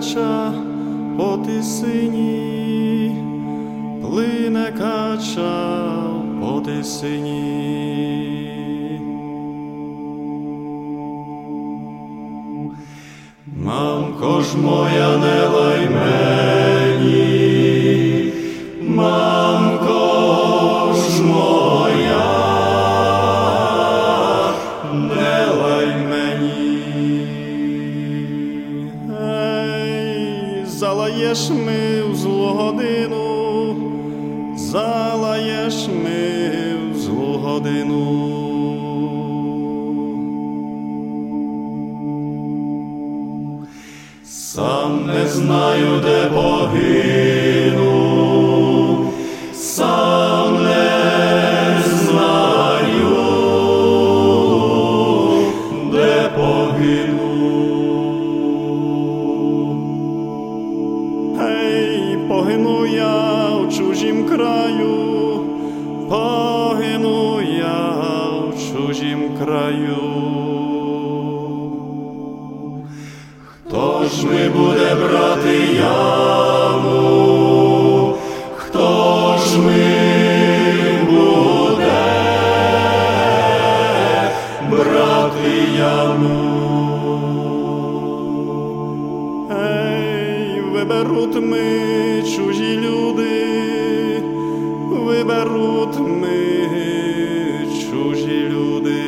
кача по тисині, плине кача по тисині. Мамко ж моя не лай залаєш ми в злу годину, залаєш ми в злу годину. Сам не знаю, де погину, краю, погину я в чужім краю. Хто ж ми буде брати яму? Хто ж ми буде брати ми чужі виберуть ми чужі люди.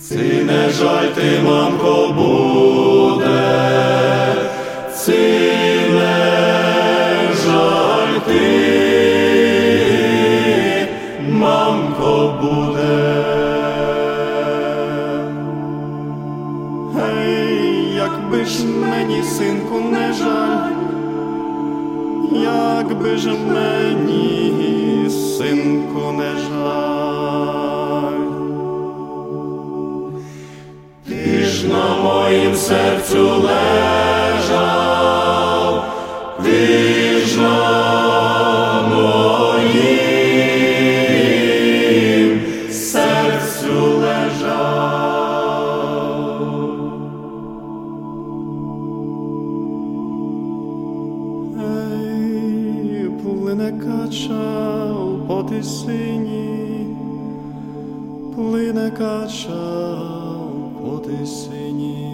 Ці не жаль ти, мамко, буде, ці не жаль ти, мамко, буде. Гей, якби ж мені, синку, не жаль, якби ж мені, синку, не жаль. Ти ж на моїм серцю лежав, кача у потисині, плине кача у потисині.